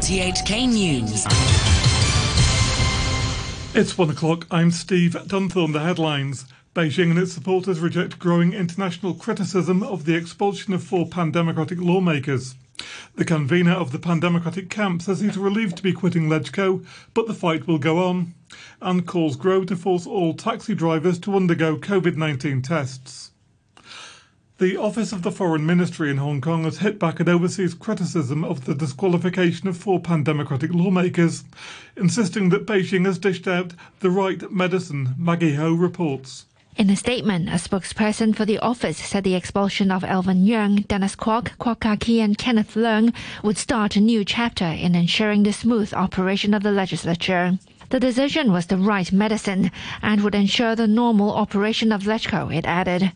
RTHK News. It's one o'clock. I'm Steve Dunthorne. The headlines. Beijing and its supporters reject growing international criticism of the expulsion of four pan-democratic lawmakers. The convener of the pan-democratic camp says he's relieved to be quitting LegCo, but the fight will go on. And calls grow to force all taxi drivers to undergo COVID-19 tests. The Office of the Foreign Ministry in Hong Kong has hit back at overseas criticism of the disqualification of four pan-democratic lawmakers, insisting that Beijing has dished out the right medicine, Maggie Ho reports. In a statement, a spokesperson for the office said the expulsion of Alvin Yeung, Dennis Kwok, Kwok Ka-ki and Kenneth Leung would start a new chapter in ensuring the smooth operation of the legislature. The decision was the right medicine and would ensure the normal operation of LegCo, it added.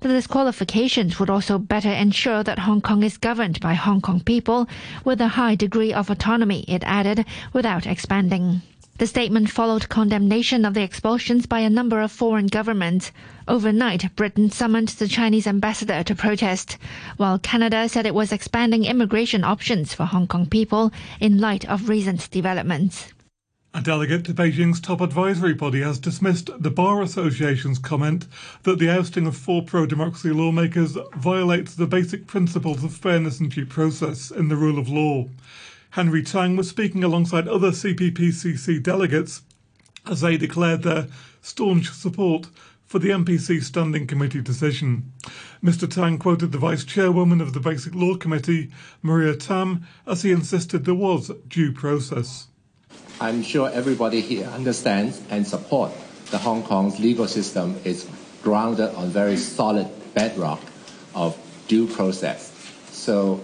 The disqualifications would also better ensure that Hong Kong is governed by Hong Kong people with a high degree of autonomy, it added, without expanding. The statement followed condemnation of the expulsions by a number of foreign governments. Overnight, Britain summoned the Chinese ambassador to protest, while Canada said it was expanding immigration options for Hong Kong people in light of recent developments. A delegate to Beijing's top advisory body has dismissed the Bar Association's comment that the ousting of four pro democracy lawmakers violates the basic principles of fairness and due process in the rule of law. Henry Tang was speaking alongside other CPPCC delegates as they declared their staunch support for the NPC Standing Committee decision. Mr. Tang quoted the Vice Chairwoman of the Basic Law Committee, Maria Tam, as he insisted there was due process. I'm sure everybody here understands and support the Hong Kong's legal system is grounded on very solid bedrock of due process. So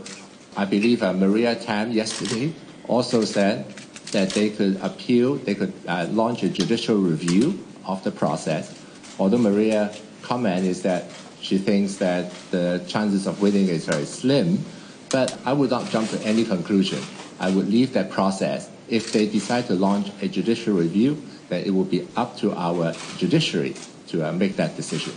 I believe uh, Maria Tam yesterday also said that they could appeal, they could uh, launch a judicial review of the process. Although Maria comment is that she thinks that the chances of winning is very slim, but I would not jump to any conclusion. I would leave that process if they decide to launch a judicial review, then it will be up to our judiciary to uh, make that decision.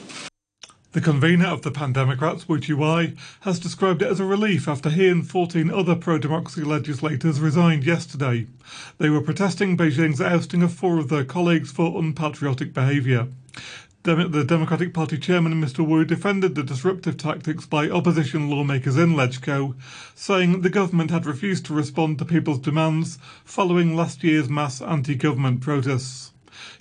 The convener of the Pan Democrats, Wu Chi-wai, has described it as a relief after he and 14 other pro-democracy legislators resigned yesterday. They were protesting Beijing's ousting of four of their colleagues for unpatriotic behaviour. The Democratic Party chairman, Mr. Wu, defended the disruptive tactics by opposition lawmakers in LegCo, saying the government had refused to respond to people's demands following last year's mass anti-government protests.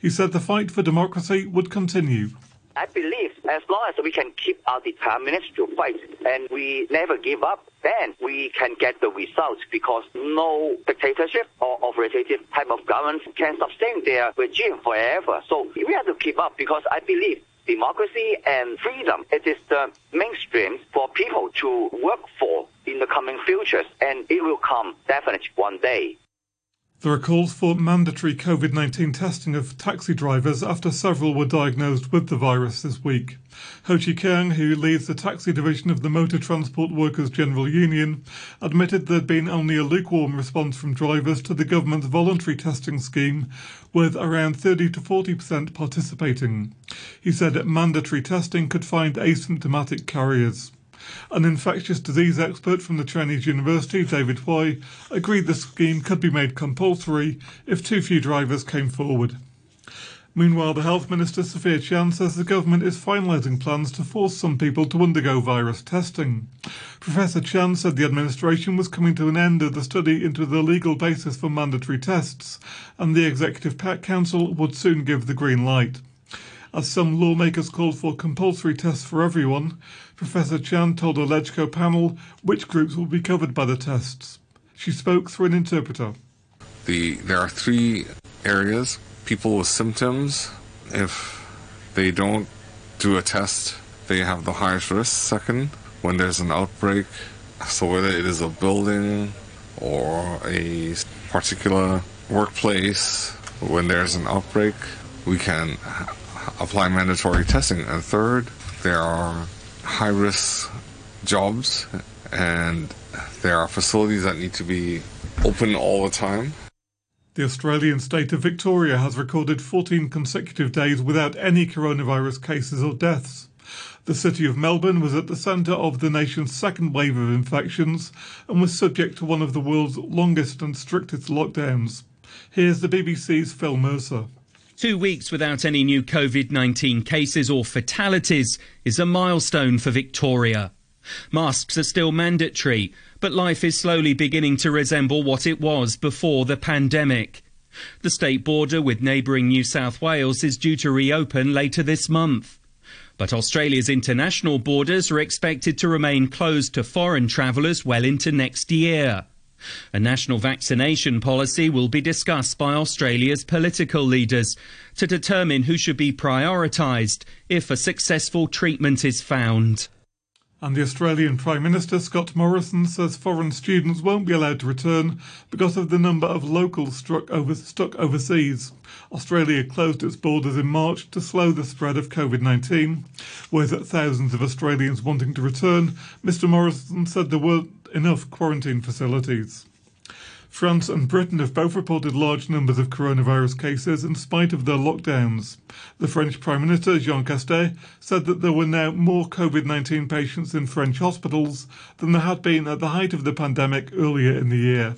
He said the fight for democracy would continue. I believe as long as we can keep our determination to fight and we never give up, then we can get the results because no dictatorship or authoritative type of government can sustain their regime forever. So we have to keep up because I believe democracy and freedom, it is the mainstream for people to work for in the coming futures and it will come definitely one day. There are calls for mandatory COVID 19 testing of taxi drivers after several were diagnosed with the virus this week. Ho Chi Keung, who leads the taxi division of the Motor Transport Workers General Union, admitted there'd been only a lukewarm response from drivers to the government's voluntary testing scheme, with around 30 to 40% participating. He said that mandatory testing could find asymptomatic carriers. An infectious disease expert from the Chinese University, David Hui, agreed the scheme could be made compulsory if too few drivers came forward. Meanwhile, the Health Minister, Sophia Chan, says the government is finalising plans to force some people to undergo virus testing. Professor Chan said the administration was coming to an end of the study into the legal basis for mandatory tests, and the Executive Council would soon give the green light. As some lawmakers called for compulsory tests for everyone, Professor Chan told a LegCo panel which groups will be covered by the tests. She spoke through an interpreter. The, there are three areas people with symptoms, if they don't do a test, they have the highest risk. Second, when there's an outbreak, so whether it is a building or a particular workplace, when there's an outbreak, we can apply mandatory testing. And third, there are high risk jobs and there are facilities that need to be open all the time. The Australian state of Victoria has recorded 14 consecutive days without any coronavirus cases or deaths. The city of Melbourne was at the centre of the nation's second wave of infections and was subject to one of the world's longest and strictest lockdowns. Here's the BBC's Phil Mercer. Two weeks without any new COVID 19 cases or fatalities is a milestone for Victoria. Masks are still mandatory, but life is slowly beginning to resemble what it was before the pandemic. The state border with neighbouring New South Wales is due to reopen later this month. But Australia's international borders are expected to remain closed to foreign travellers well into next year. A national vaccination policy will be discussed by Australia's political leaders to determine who should be prioritised if a successful treatment is found. And the Australian Prime Minister Scott Morrison says foreign students won't be allowed to return because of the number of locals over, stuck overseas. Australia closed its borders in March to slow the spread of COVID 19. With thousands of Australians wanting to return, Mr Morrison said there weren't enough quarantine facilities. France and Britain have both reported large numbers of coronavirus cases in spite of their lockdowns. The French Prime Minister Jean Castex said that there were now more COVID 19 patients in French hospitals than there had been at the height of the pandemic earlier in the year.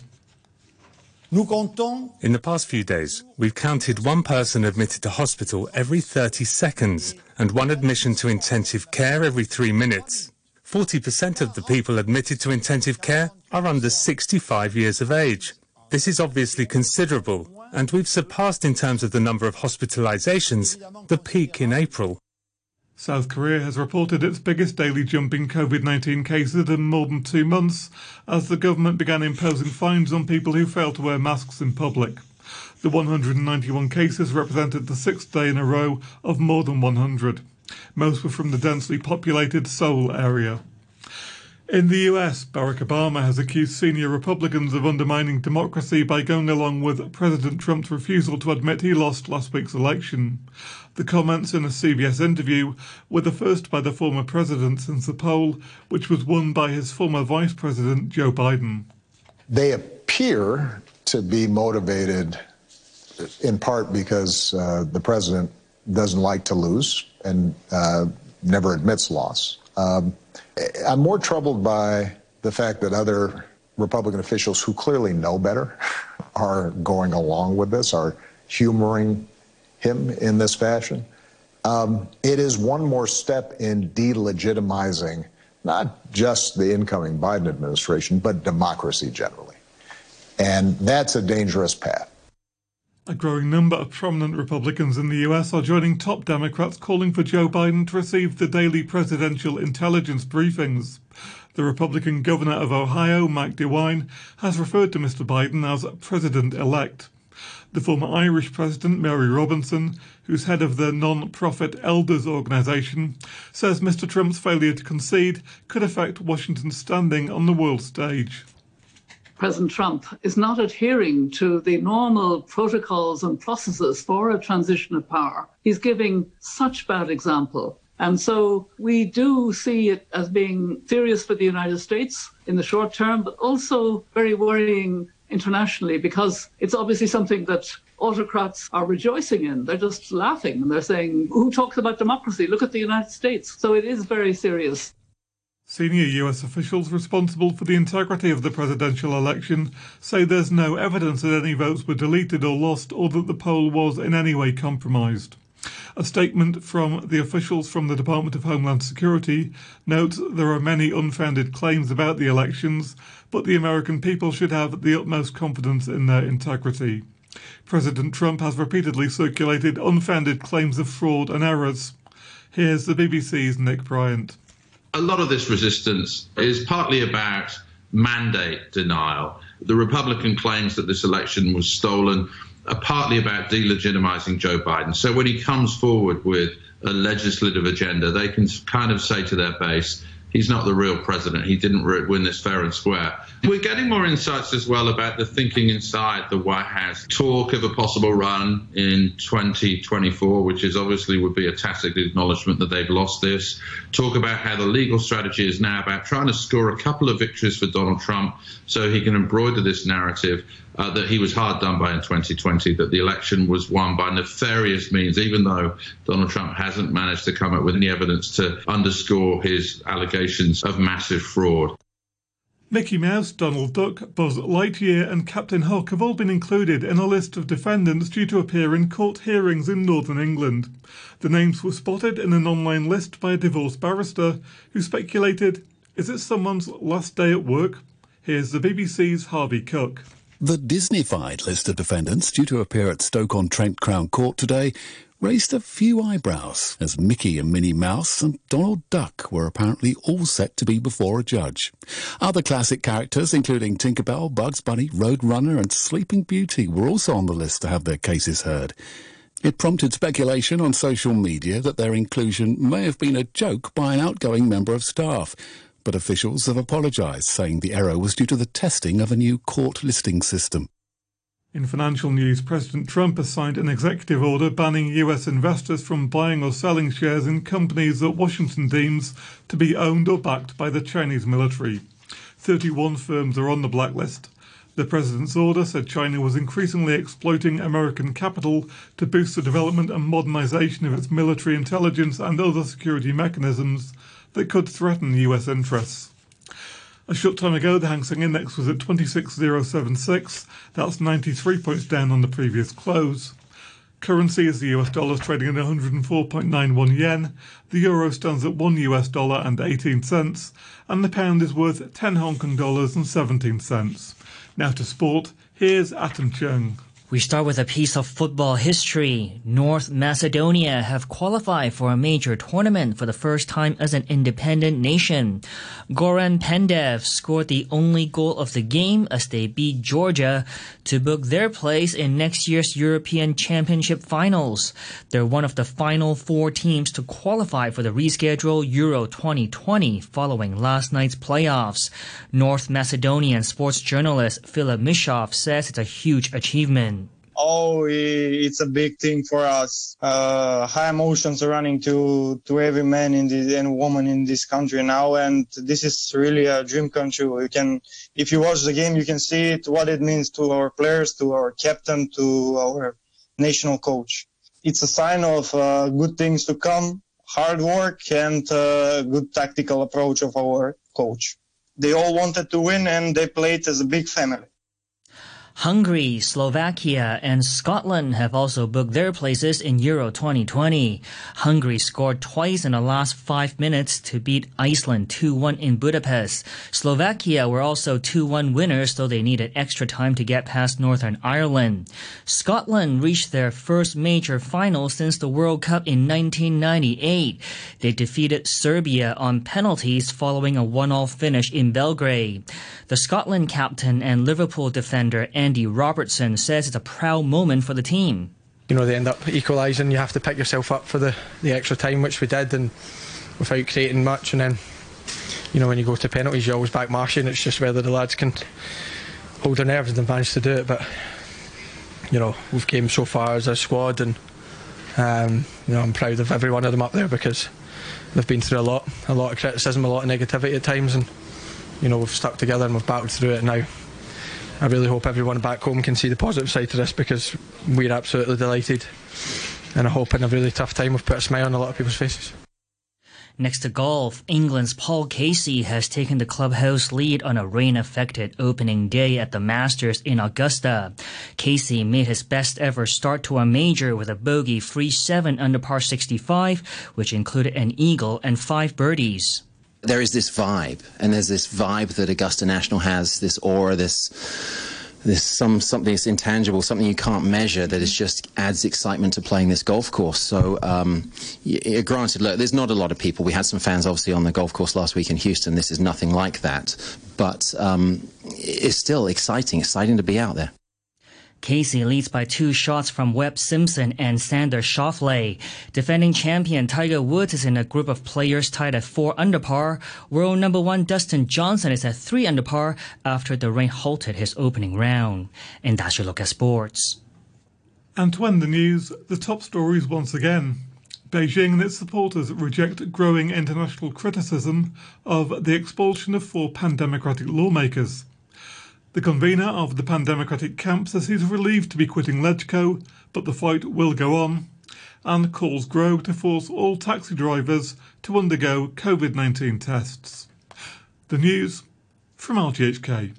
In the past few days, we've counted one person admitted to hospital every 30 seconds and one admission to intensive care every three minutes. 40% of the people admitted to intensive care are under 65 years of age. This is obviously considerable, and we've surpassed in terms of the number of hospitalizations the peak in April. South Korea has reported its biggest daily jump in COVID 19 cases in more than two months as the government began imposing fines on people who fail to wear masks in public. The 191 cases represented the sixth day in a row of more than 100. Most were from the densely populated Seoul area. In the US, Barack Obama has accused senior Republicans of undermining democracy by going along with President Trump's refusal to admit he lost last week's election. The comments in a CBS interview were the first by the former president since the poll, which was won by his former vice president, Joe Biden. They appear to be motivated in part because uh, the president doesn't like to lose and uh, never admits loss. Um, I'm more troubled by the fact that other Republican officials who clearly know better are going along with this, are humoring him in this fashion. Um, it is one more step in delegitimizing not just the incoming Biden administration, but democracy generally. And that's a dangerous path. A growing number of prominent Republicans in the US are joining top Democrats calling for Joe Biden to receive the daily presidential intelligence briefings. The Republican governor of Ohio, Mike DeWine, has referred to Mr. Biden as president elect. The former Irish president, Mary Robinson, who's head of the non profit Elders organization, says Mr. Trump's failure to concede could affect Washington's standing on the world stage. President Trump is not adhering to the normal protocols and processes for a transition of power. He's giving such bad example. And so we do see it as being serious for the United States in the short term, but also very worrying internationally because it's obviously something that autocrats are rejoicing in. They're just laughing and they're saying, Who talks about democracy? Look at the United States. So it is very serious. Senior US officials responsible for the integrity of the presidential election say there's no evidence that any votes were deleted or lost or that the poll was in any way compromised. A statement from the officials from the Department of Homeland Security notes there are many unfounded claims about the elections, but the American people should have the utmost confidence in their integrity. President Trump has repeatedly circulated unfounded claims of fraud and errors. Here's the BBC's Nick Bryant a lot of this resistance is partly about mandate denial. The Republican claims that this election was stolen are partly about delegitimizing Joe Biden. So when he comes forward with a legislative agenda, they can kind of say to their base, he's not the real president. He didn't win this fair and square. We're getting more insights as well about the thinking inside the White House. Talk of a possible run in 2024, which is obviously would be a tacit acknowledgement that they've lost this. Talk about how the legal strategy is now about trying to score a couple of victories for Donald Trump so he can embroider this narrative uh, that he was hard done by in 2020, that the election was won by nefarious means, even though Donald Trump hasn't managed to come up with any evidence to underscore his allegations of massive fraud. Mickey Mouse, Donald Duck, Buzz Lightyear, and Captain Hook have all been included in a list of defendants due to appear in court hearings in Northern England. The names were spotted in an online list by a divorced barrister who speculated is it someone's last day at work? Here's the BBC's Harvey Cook. The Disneyfied list of defendants due to appear at Stoke-on-Trent Crown Court today raised a few eyebrows as Mickey and Minnie Mouse and Donald Duck were apparently all set to be before a judge. Other classic characters, including Tinkerbell, Bugs Bunny, Roadrunner and Sleeping Beauty, were also on the list to have their cases heard. It prompted speculation on social media that their inclusion may have been a joke by an outgoing member of staff but officials have apologised, saying the error was due to the testing of a new court listing system. In financial news, President Trump has signed an executive order banning US investors from buying or selling shares in companies that Washington deems to be owned or backed by the Chinese military. 31 firms are on the blacklist. The president's order said China was increasingly exploiting American capital to boost the development and modernization of its military intelligence and other security mechanisms that could threaten US interests. A short time ago, the Hang Seng Index was at 26,076. That's 93 points down on the previous close. Currency is the US dollar trading at 104.91 yen, the euro stands at 1 US dollar and 18 cents, and the pound is worth 10 Hong Kong dollars and 17 cents. Now to sport, here's Adam Chung. We start with a piece of football history. North Macedonia have qualified for a major tournament for the first time as an independent nation. Goran Pandev scored the only goal of the game as they beat Georgia to book their place in next year's European Championship finals. They're one of the final four teams to qualify for the rescheduled Euro 2020 following last night's playoffs. North Macedonian sports journalist Philip Mishov says it's a huge achievement oh, it's a big thing for us. Uh, high emotions are running to to every man in this and woman in this country now, and this is really a dream come true. You can, if you watch the game, you can see it what it means to our players, to our captain, to our national coach. It's a sign of uh, good things to come, hard work, and uh, good tactical approach of our coach. They all wanted to win, and they played as a big family. Hungary, Slovakia, and Scotland have also booked their places in Euro 2020. Hungary scored twice in the last five minutes to beat Iceland 2-1 in Budapest. Slovakia were also 2-1 winners, though they needed extra time to get past Northern Ireland. Scotland reached their first major final since the World Cup in 1998. They defeated Serbia on penalties following a one-all finish in Belgrade. The Scotland captain and Liverpool defender Andy Robertson says it's a proud moment for the team. You know, they end up equalising. You have to pick yourself up for the, the extra time, which we did, and without creating much. And then, you know, when you go to penalties, you always back marching. It's just whether the lads can hold their nerves and manage to do it. But, you know, we've came so far as a squad, and, um, you know, I'm proud of every one of them up there because they've been through a lot, a lot of criticism, a lot of negativity at times, and, you know, we've stuck together and we've battled through it now I really hope everyone back home can see the positive side to this because we're absolutely delighted. And I hope in a really tough time we've put a smile on a lot of people's faces. Next to golf, England's Paul Casey has taken the clubhouse lead on a rain affected opening day at the Masters in Augusta. Casey made his best ever start to a major with a bogey free 7 under par 65, which included an eagle and five birdies there is this vibe, and there's this vibe that Augusta National has, this aura, this this some something that's intangible, something you can't measure that is just adds excitement to playing this golf course. So, um, granted, look, there's not a lot of people. We had some fans obviously on the golf course last week in Houston. This is nothing like that, but um, it's still exciting, exciting to be out there. Casey leads by two shots from Webb Simpson and Xander Schauffele. Defending champion Tiger Woods is in a group of players tied at four under par. World number one Dustin Johnson is at three under par after the rain halted his opening round. And that's your look at sports. And to end the news, the top stories once again. Beijing and its supporters reject growing international criticism of the expulsion of four pan-democratic lawmakers. The convener of the pan-democratic camp says he's relieved to be quitting LegCo, but the fight will go on, and calls grow to force all taxi drivers to undergo COVID-19 tests. The news from RTHK.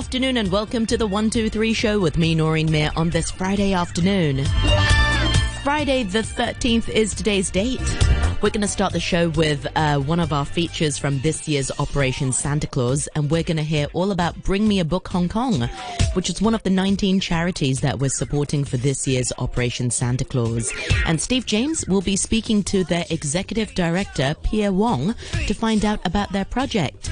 Afternoon and welcome to the 123 show with me, Noreen Mayer, on this Friday afternoon. Friday the 13th is today's date. We're going to start the show with uh, one of our features from this year's Operation Santa Claus, and we're going to hear all about Bring Me a Book Hong Kong, which is one of the 19 charities that we're supporting for this year's Operation Santa Claus. And Steve James will be speaking to their executive director, Pierre Wong, to find out about their project.